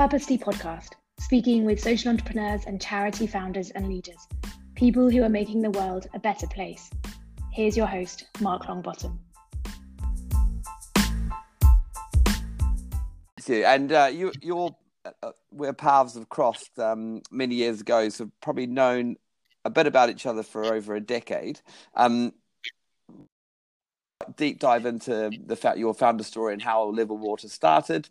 Purposely podcast, speaking with social entrepreneurs and charity founders and leaders, people who are making the world a better place. Here's your host, Mark Longbottom. And uh, you, you're, uh, where paths have crossed um, many years ago, so probably known a bit about each other for over a decade. Um, deep dive into the fact your founder story and how Level Water started,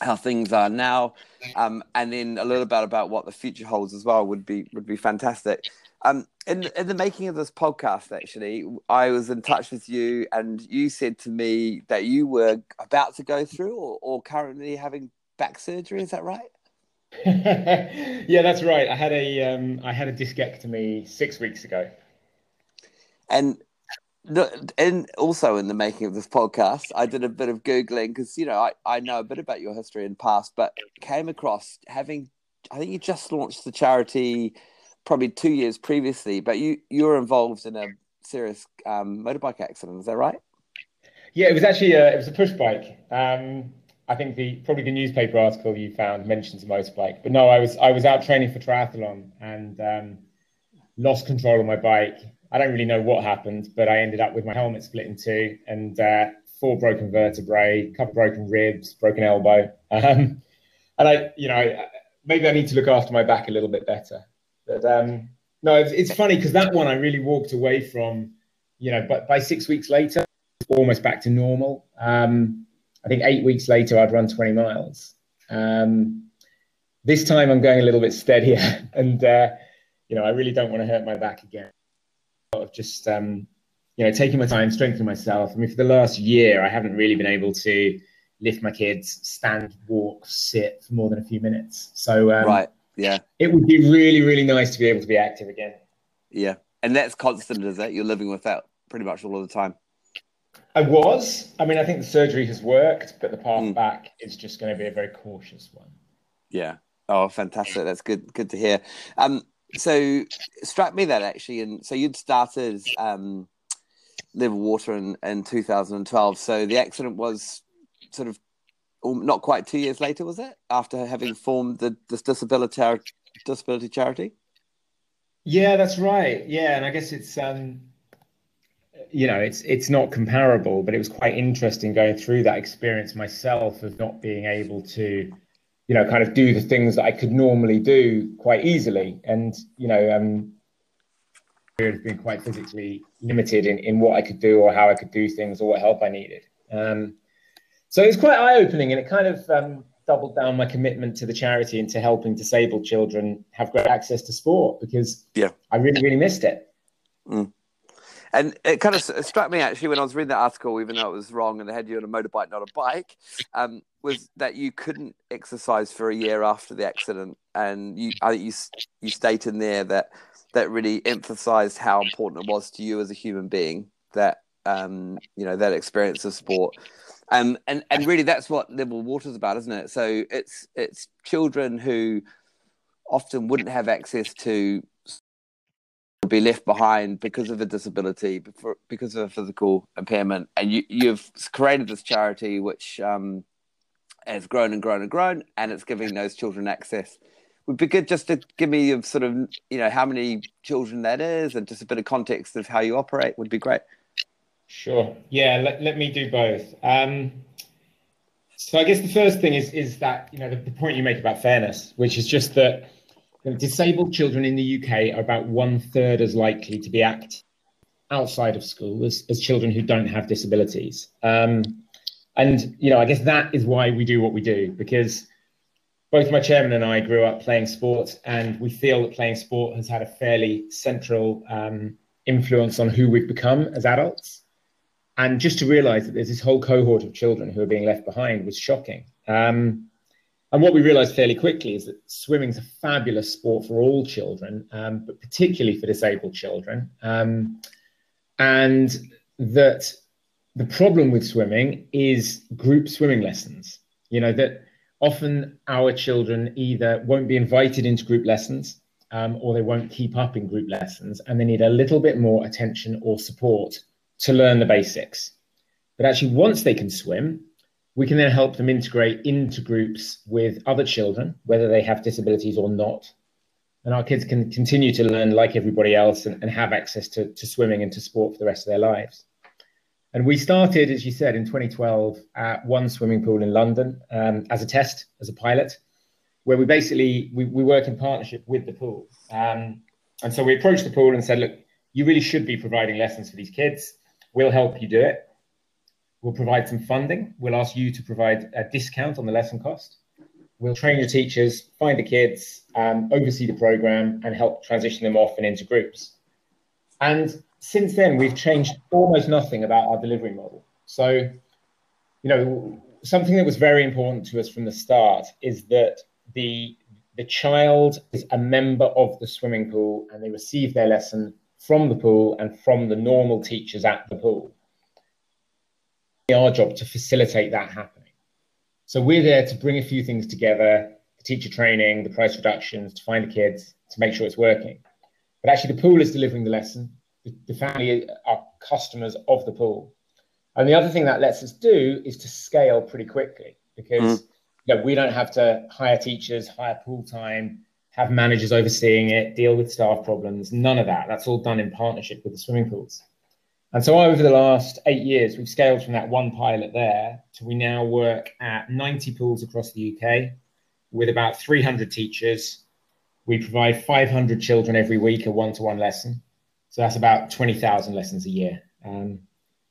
how things are now, um, and then a little bit about what the future holds as well would be would be fantastic. Um, in in the making of this podcast, actually, I was in touch with you, and you said to me that you were about to go through or, or currently having back surgery. Is that right? yeah, that's right. I had a um, I had a discectomy six weeks ago. And and also in the making of this podcast, I did a bit of googling because you know I, I know a bit about your history and past, but came across having I think you just launched the charity probably two years previously, but you you were involved in a serious um, motorbike accident. Is that right? Yeah, it was actually a, it was a push bike. Um, I think the probably the newspaper article you found mentions a motorbike, but no, I was I was out training for triathlon and um, lost control of my bike I don't really know what happened, but I ended up with my helmet split in two and uh, four broken vertebrae, couple broken ribs, broken elbow. Um, and I, you know, maybe I need to look after my back a little bit better. But um, no, it's, it's funny because that one I really walked away from, you know, but by six weeks later, almost back to normal. Um, I think eight weeks later, I'd run 20 miles. Um, this time I'm going a little bit steadier and, uh, you know, I really don't want to hurt my back again of just um, you know taking my time, strengthening myself. I mean, for the last year, I haven't really been able to lift my kids, stand, walk, sit for more than a few minutes. So um, right, yeah, it would be really, really nice to be able to be active again. Yeah, and that's constant, is that you're living with that pretty much all of the time? I was. I mean, I think the surgery has worked, but the path mm. back is just going to be a very cautious one. Yeah. Oh, fantastic! That's good. Good to hear. Um, so struck me that actually, and so you'd started um, Level Water in, in 2012. So the accident was sort of not quite two years later, was it? After having formed the this disability disability charity. Yeah, that's right. Yeah, and I guess it's um, you know, it's it's not comparable, but it was quite interesting going through that experience myself of not being able to you know, kind of do the things that I could normally do quite easily. And, you know, um, period has been quite physically limited in, in what I could do or how I could do things or what help I needed. Um, so it's quite eye opening and it kind of um, doubled down my commitment to the charity and to helping disabled children have great access to sport because yeah. I really, really missed it. Mm. And it kind of struck me actually when I was reading that article, even though it was wrong and they had you on a motorbike, not a bike, um, was that you couldn't exercise for a year after the accident, and you I think you you state in there that that really emphasised how important it was to you as a human being that um, you know that experience of sport. Um, and and really that's what Level Water is about, isn't it? So it's it's children who often wouldn't have access to be left behind because of a disability, because of a physical impairment, and you, you've created this charity which um, has grown and grown and grown, and it's giving those children access. Would be good just to give me a sort of you know how many children that is, and just a bit of context of how you operate would be great. Sure. Yeah. Let, let me do both. Um, so I guess the first thing is is that you know the, the point you make about fairness, which is just that disabled children in the UK are about one third as likely to be active outside of school as, as children who don't have disabilities. Um, and, you know, I guess that is why we do what we do, because both my chairman and I grew up playing sport, and we feel that playing sport has had a fairly central um, influence on who we've become as adults. And just to realize that there's this whole cohort of children who are being left behind was shocking. Um, and what we realized fairly quickly is that swimming is a fabulous sport for all children, um, but particularly for disabled children. Um, and that the problem with swimming is group swimming lessons. You know, that often our children either won't be invited into group lessons um, or they won't keep up in group lessons and they need a little bit more attention or support to learn the basics. But actually, once they can swim, we can then help them integrate into groups with other children, whether they have disabilities or not. And our kids can continue to learn like everybody else and, and have access to, to swimming and to sport for the rest of their lives. And we started, as you said, in 2012 at one swimming pool in London um, as a test, as a pilot, where we basically we, we work in partnership with the pool. Um, and so we approached the pool and said, look, you really should be providing lessons for these kids. We'll help you do it. We'll provide some funding. We'll ask you to provide a discount on the lesson cost. We'll train your teachers, find the kids, um, oversee the program, and help transition them off and into groups. And since then, we've changed almost nothing about our delivery model. So, you know, something that was very important to us from the start is that the the child is a member of the swimming pool and they receive their lesson from the pool and from the normal teachers at the pool our job to facilitate that happening. So we're there to bring a few things together, the teacher training, the price reductions, to find the kids, to make sure it's working. But actually the pool is delivering the lesson. The, the family are customers of the pool. And the other thing that lets us do is to scale pretty quickly because mm. you know, we don't have to hire teachers, hire pool time, have managers overseeing it, deal with staff problems, none of that. That's all done in partnership with the swimming pools. And so over the last eight years, we've scaled from that one pilot there to we now work at 90 pools across the UK with about 300 teachers. We provide 500 children every week a one-to-one lesson. So that's about 20,000 lessons a year. Um,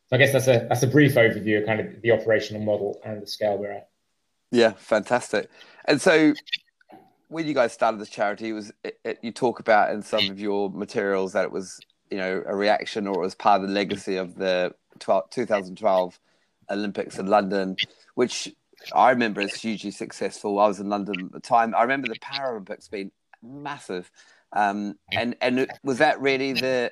so I guess that's a that's a brief overview of kind of the operational model and the scale we're at. Yeah, fantastic. And so when you guys started this charity, it was it, it, you talk about in some of your materials that it was you know a reaction or it was part of the legacy of the 12, 2012 Olympics in London, which I remember as hugely successful. I was in London at the time. I remember the Paralympics being massive, um, and and was that really the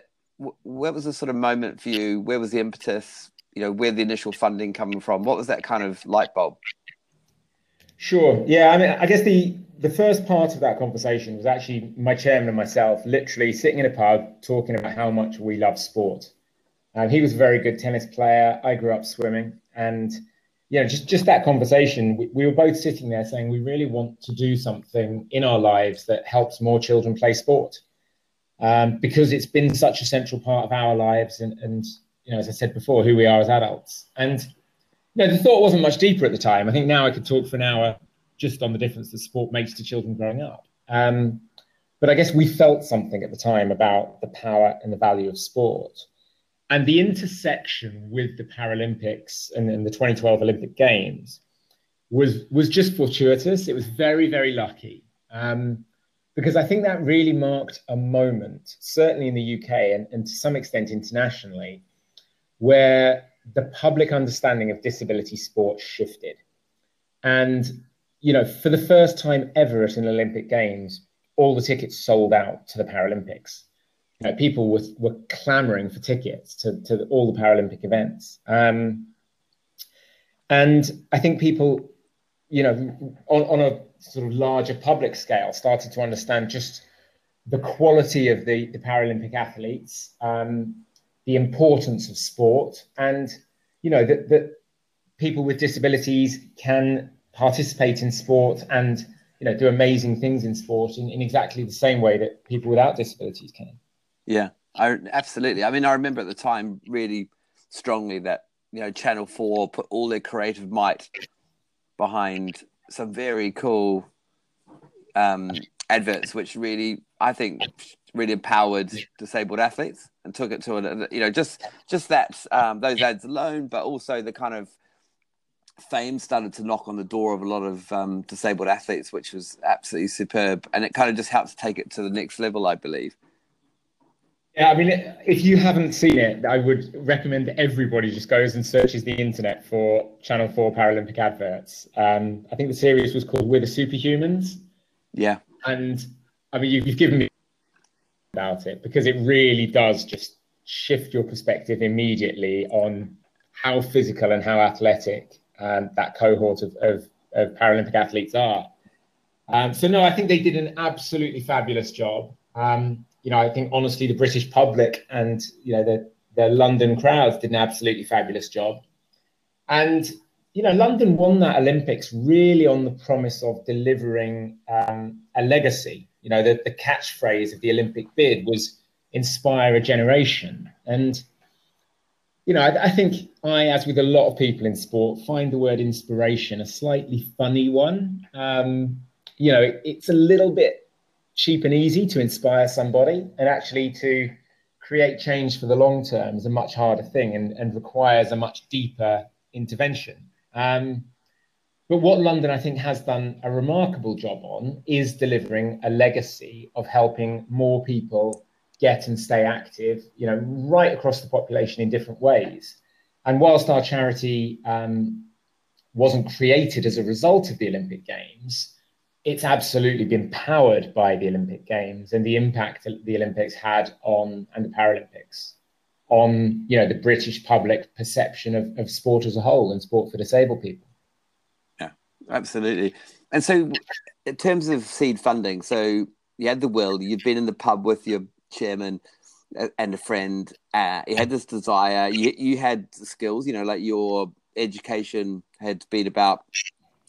where was the sort of moment for you? Where was the impetus? You know, where the initial funding coming from? What was that kind of light bulb? Sure. Yeah. I mean, I guess the the first part of that conversation was actually my chairman and myself literally sitting in a pub talking about how much we love sport. He was a very good tennis player. I grew up swimming. And, you know, just, just that conversation, we, we were both sitting there saying we really want to do something in our lives that helps more children play sport. Um, because it's been such a central part of our lives and, and, you know, as I said before, who we are as adults. And, know, the thought wasn't much deeper at the time. I think now I could talk for an hour just on the difference that sport makes to children growing up. Um, but I guess we felt something at the time about the power and the value of sport. And the intersection with the Paralympics and, and the 2012 Olympic Games was, was just fortuitous. It was very, very lucky. Um, because I think that really marked a moment, certainly in the UK and, and to some extent internationally, where the public understanding of disability sport shifted. And you know, for the first time ever at an Olympic Games, all the tickets sold out to the Paralympics. You know, people were, were clamoring for tickets to, to all the Paralympic events. Um, and I think people, you know, on, on a sort of larger public scale, started to understand just the quality of the, the Paralympic athletes, um, the importance of sport, and, you know, that, that people with disabilities can participate in sport and you know do amazing things in sport in, in exactly the same way that people without disabilities can. Yeah I, absolutely. I mean i remember at the time really strongly that you know channel 4 put all their creative might behind some very cool um, adverts which really i think really empowered disabled athletes and took it to a you know just just that um, those ads alone but also the kind of fame started to knock on the door of a lot of um, disabled athletes, which was absolutely superb. And it kind of just helped to take it to the next level, I believe. Yeah, I mean, if you haven't seen it, I would recommend that everybody just goes and searches the internet for Channel 4 Paralympic adverts. Um, I think the series was called We're the Superhumans. Yeah. And I mean, you've, you've given me about it because it really does just shift your perspective immediately on how physical and how athletic um, that cohort of, of, of, Paralympic athletes are. Um, so no, I think they did an absolutely fabulous job. Um, you know, I think honestly, the British public and you know the the London crowds did an absolutely fabulous job. And you know, London won that Olympics really on the promise of delivering um, a legacy. You know, the, the catchphrase of the Olympic bid was inspire a generation. And, you know, I, I, think I, as with a lot of people in sport, find the word inspiration a slightly funny one. Um, you know, it, it's a little bit cheap and easy to inspire somebody, and actually to create change for the long term is a much harder thing and, and requires a much deeper intervention. Um, but what London, I think, has done a remarkable job on is delivering a legacy of helping more people get and stay active, you know, right across the population in different ways. And whilst our charity um, wasn't created as a result of the Olympic Games, it's absolutely been powered by the Olympic Games and the impact the Olympics had on and the Paralympics on you know the British public perception of, of sport as a whole and sport for disabled people. Yeah, absolutely. And so, in terms of seed funding, so you had the will, you've been in the pub with your chairman uh, and a friend. Uh, you had this desire. You you had skills. You know, like your education had been about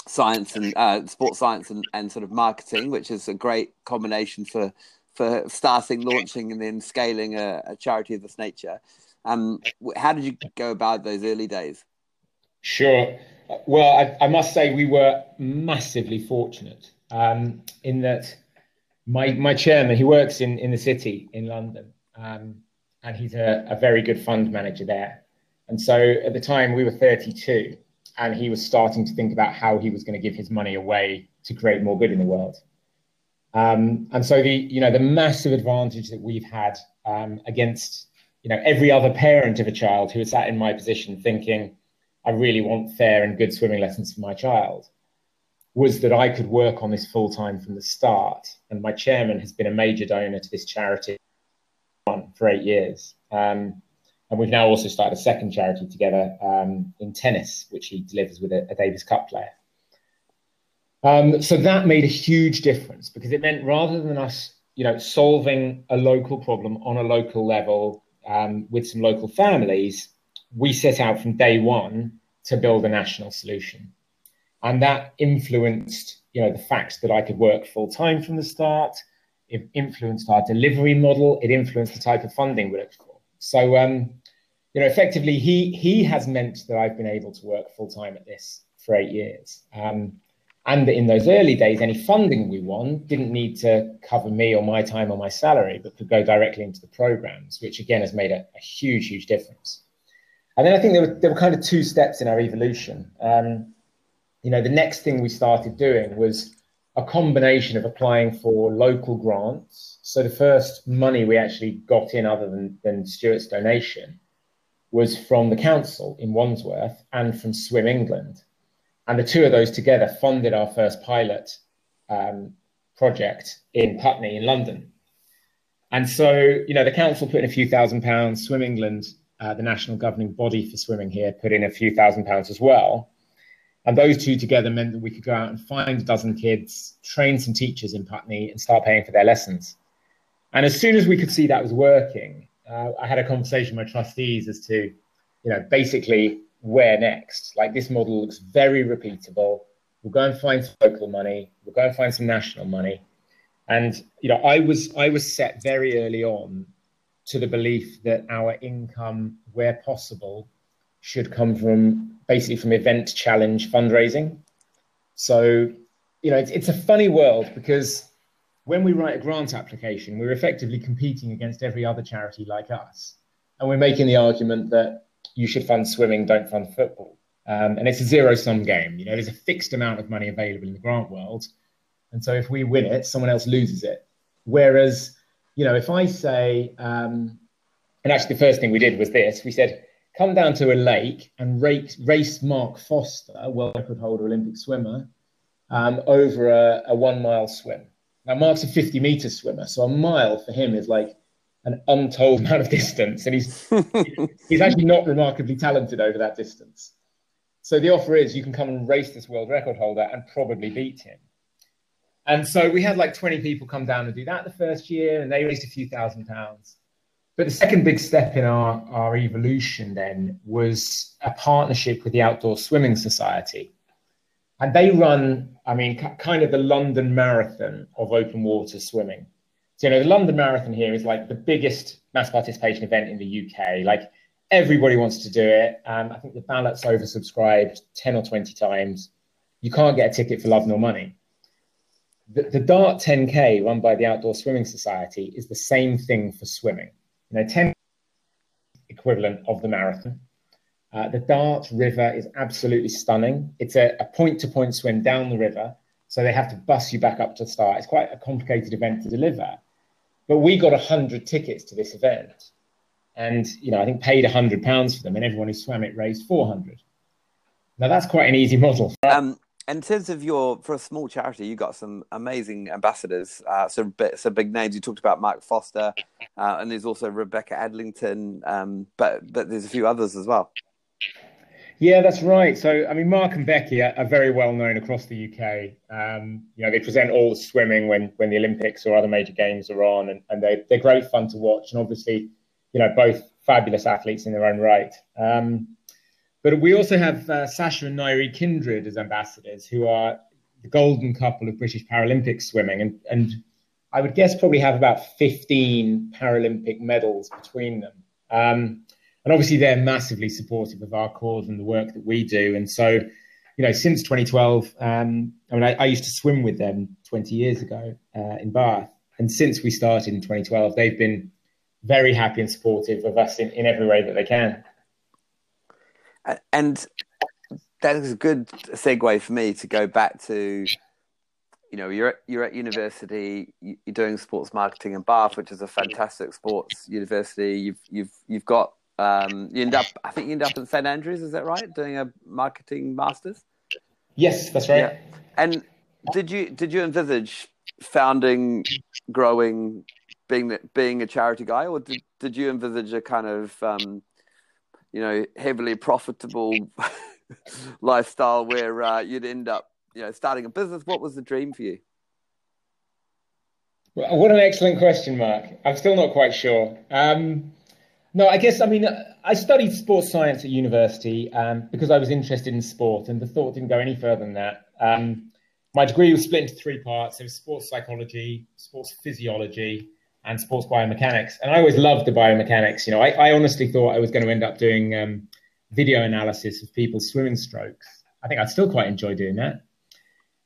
science and uh, sports science and, and sort of marketing, which is a great combination for for starting, launching, and then scaling a, a charity of this nature. Um, how did you go about those early days? Sure. Well, I, I must say we were massively fortunate um, in that my my chairman he works in in the city in London, um, and he's a, a very good fund manager there. And so at the time we were 32, and he was starting to think about how he was going to give his money away to create more good in the world. Um, and so the you know the massive advantage that we've had um, against you know every other parent of a child who is sat in my position thinking, I really want fair and good swimming lessons for my child, was that I could work on this full time from the start. And my chairman has been a major donor to this charity for eight years. Um, and we've now also started a second charity together um, in tennis, which he delivers with a, a Davis Cup player. Um, so that made a huge difference because it meant rather than us, you know, solving a local problem on a local level um, with some local families, we set out from day one to build a national solution, and that influenced, you know, the fact that I could work full time from the start. It influenced our delivery model. It influenced the type of funding we looked for. So, um, you know, effectively, he he has meant that I've been able to work full time at this for eight years. Um, and in those early days, any funding we won didn't need to cover me or my time or my salary, but could go directly into the programs, which again has made a, a huge, huge difference. And then I think there were, there were kind of two steps in our evolution. Um, you know, the next thing we started doing was a combination of applying for local grants. So the first money we actually got in, other than, than Stuart's donation, was from the council in Wandsworth and from Swim England. And the two of those together funded our first pilot um, project in Putney in London. And so, you know, the council put in a few thousand pounds, Swim England, uh, the national governing body for swimming here, put in a few thousand pounds as well. And those two together meant that we could go out and find a dozen kids, train some teachers in Putney, and start paying for their lessons. And as soon as we could see that was working, uh, I had a conversation with my trustees as to, you know, basically where next? Like this model looks very repeatable. We'll go and find some local money. We'll go and find some national money. And you know, I was I was set very early on to the belief that our income, where possible, should come from basically from event challenge fundraising. So, you know, it's, it's a funny world because when we write a grant application, we're effectively competing against every other charity like us. And we're making the argument that you should fund swimming, don't fund football. Um, and it's a zero sum game. You know, there's a fixed amount of money available in the grant world. And so if we win it, someone else loses it. Whereas, you know, if I say, um, and actually the first thing we did was this we said, come down to a lake and race, race Mark Foster, world record holder, Olympic swimmer, um, over a, a one mile swim. Now, Mark's a 50 meter swimmer. So a mile for him is like an untold amount of distance, and he's he's actually not remarkably talented over that distance. So the offer is you can come and race this world record holder and probably beat him. And so we had like 20 people come down and do that the first year, and they raised a few thousand pounds. but the second big step in our, our evolution then was a partnership with the Outdoor Swimming Society. And they run, I mean, kind of the London Marathon of open water swimming. You know, the London Marathon here is like the biggest mass participation event in the UK. Like everybody wants to do it. Um, I think the ballot's oversubscribed 10 or 20 times. You can't get a ticket for love nor money. The, the Dart 10K run by the Outdoor Swimming Society is the same thing for swimming. You know, 10 equivalent of the marathon. Uh, the Dart River is absolutely stunning. It's a, a point-to-point swim down the river, so they have to bus you back up to the start. It's quite a complicated event to deliver. But we got 100 tickets to this event and you know I think paid 100 pounds for them and everyone who swam it raised 400. Now that's quite an easy model. Um, in terms of your for a small charity, you got some amazing ambassadors, uh, some some big names. You talked about Mark Foster, uh, and there's also Rebecca Adlington, um, but but there's a few others as well. Yeah, that's right. So, I mean, Mark and Becky are, are very well known across the UK. Um, you know, they present all the swimming when when the Olympics or other major games are on, and, and they they're great fun to watch. And obviously, you know, both fabulous athletes in their own right. Um, but we also have uh, Sascha and Nyree Kindred as ambassadors, who are the golden couple of British Paralympic swimming, and and I would guess probably have about 15 Paralympic medals between them. Um, and obviously, they're massively supportive of our cause and the work that we do. And so, you know, since 2012, um, I mean, I, I, used to swim with them 20 years ago uh, in Bath. And since we started in 2012, they've been very happy and supportive of us in, in every way that they can. And that is a good segue for me to go back to you know you're at, you're at university you're doing sports marketing in Bath which is a fantastic sports university you've you've you've got um, you end up I think you end up at St Andrews is that right doing a marketing masters yes that's right yeah. and did you did you envisage founding growing being being a charity guy or did, did you envisage a kind of um, you know, heavily profitable lifestyle where uh, you'd end up, you know, starting a business? What was the dream for you? Well, what an excellent question, Mark. I'm still not quite sure. Um, no, I guess, I mean, I studied sports science at university um, because I was interested in sport, and the thought didn't go any further than that. Um, my degree was split into three parts. It was sports psychology, sports physiology, and sports biomechanics. And I always loved the biomechanics. You know, I, I honestly thought I was going to end up doing um, video analysis of people's swimming strokes. I think I'd still quite enjoy doing that.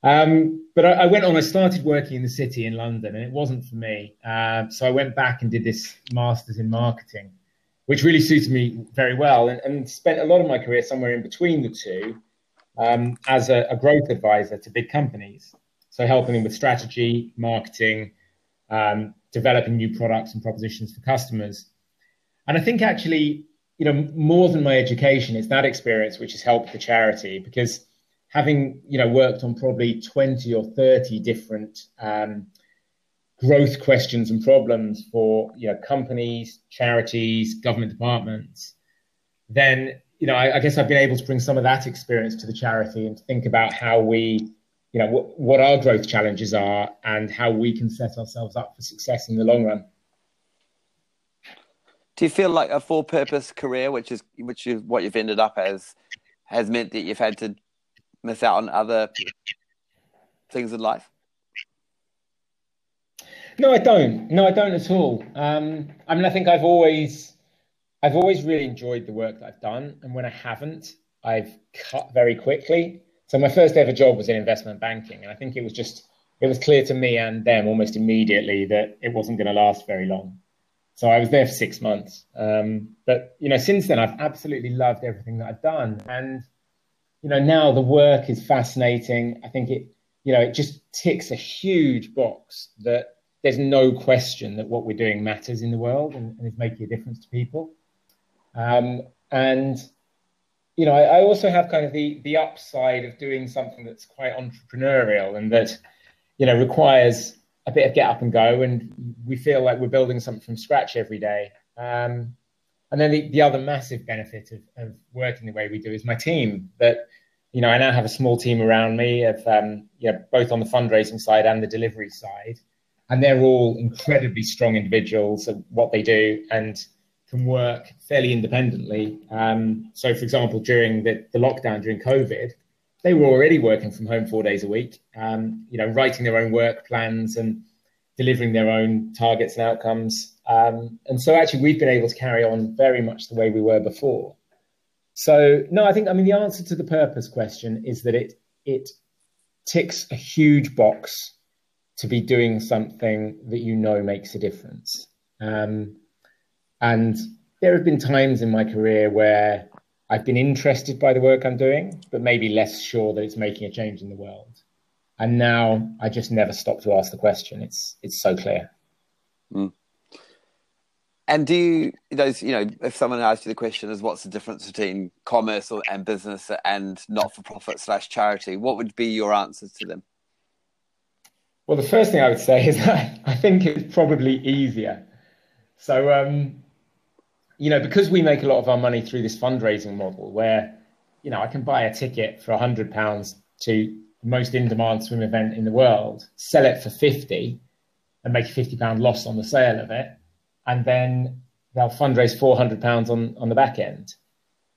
Um, but I, I, went on, I started working in the city in London, and it wasn't for me. Uh, so I went back and did this master's in marketing, which really suited me very well, and, and spent a lot of my career somewhere in between the two um, as a, a, growth advisor to big companies. So helping them with strategy, marketing, um, developing new products and propositions for customers. And I think actually, you know, more than my education, it's that experience which has helped the charity because having, you know, worked on probably 20 or 30 different um, growth questions and problems for, you know, companies, charities, government departments, then, you know, I, I guess I've been able to bring some of that experience to the charity and think about how we you know what, what our growth challenges are and how we can set ourselves up for success in the long run. Do you feel like a full purpose career, which is which is what you've ended up as, has meant that you've had to miss out on other things in life? No, I don't. No, I don't at all. Um, I mean, I think I've always, I've always really enjoyed the work that I've done, and when I haven't, I've cut very quickly. So my first ever job was in investment banking, and I think it was just it was clear to me and them almost immediately that it wasn't going to last very long. So I was there for six months. Um, but you know, since then I've absolutely loved everything that I've done, and you know now the work is fascinating. I think it you know it just ticks a huge box that there's no question that what we're doing matters in the world and, and is making a difference to people. Um, and you know, I, I, also have kind of the the upside of doing something that's quite entrepreneurial and that, you know, requires a bit of get up and go, and we feel like we're building something from scratch every day. Um, and then the, the other massive benefit of, of working the way we do is my team. That you know, I now have a small team around me of um, you know, both on the fundraising side and the delivery side. And they're all incredibly strong individuals at what they do and can work fairly independently. Um, so, for example, during the, the, lockdown during COVID, they were already working from home four days a week. Um, you know, writing their own work plans and delivering their own targets and outcomes. Um, and so, actually, we've been able to carry on very much the way we were before. So, no, I think I mean the answer to the purpose question is that it it ticks a huge box to be doing something that you know makes a difference. Um, and there have been times in my career where I've been interested by the work I'm doing, but maybe less sure that it's making a change in the world. And now I just never stop to ask the question. It's it's so clear. Mm. And do you, those, you know, if someone asked you the question is what's the difference between commerce or, and business and not for profit slash charity, what would be your answers to them? Well, the first thing I would say is that I think it's probably easier. So, um, you know, because we make a lot of our money through this fundraising model where, you know, I can buy a ticket for £100 to the most in demand swim event in the world, sell it for 50 and make a £50 loss on the sale of it and then they'll fundraise four hundred pounds on on the back end.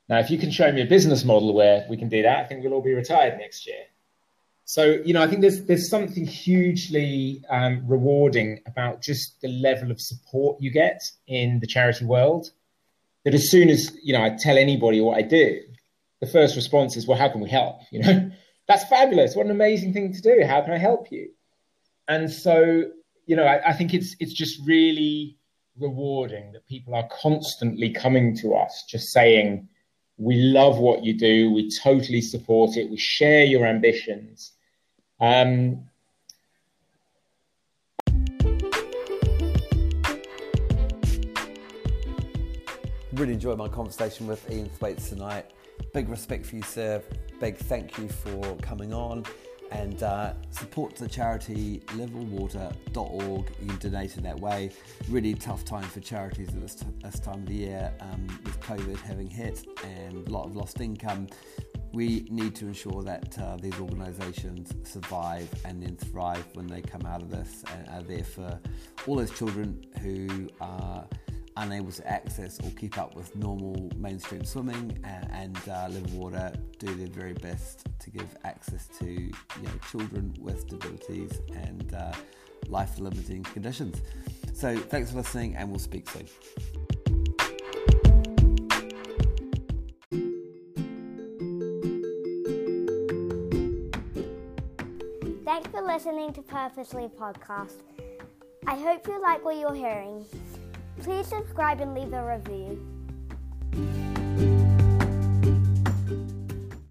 Now, if you can show me a business model where we can do that, I think we'll all be retired next year. So, you know, I think there's there's something hugely um, rewarding about just the level of support you get in the charity world. That as soon as you know I tell anybody what I do, the first response is, "Well, how can we help?" You know, that's fabulous. What an amazing thing to do. How can I help you? And so, you know, I, I think it's it's just really rewarding that people are constantly coming to us just saying, We love what you do, we totally support it, we share your ambitions. Um, really enjoyed my conversation with Ian Thwaites tonight. Big respect for you, sir. Big thank you for coming on and uh, support the charity levelwater.org. You can donate in that way. Really tough time for charities at this, t- this time of the year um, with COVID having hit and a lot of lost income. We need to ensure that uh, these organisations survive and then thrive when they come out of this and are there for all those children who are unable to access or keep up with normal mainstream swimming, and, and uh, Level Water do their very best to give access to you know children with disabilities and uh, life-limiting conditions. So thanks for listening, and we'll speak soon. Thanks for listening to Purposely Podcast. I hope you like what you're hearing. Please subscribe and leave a review.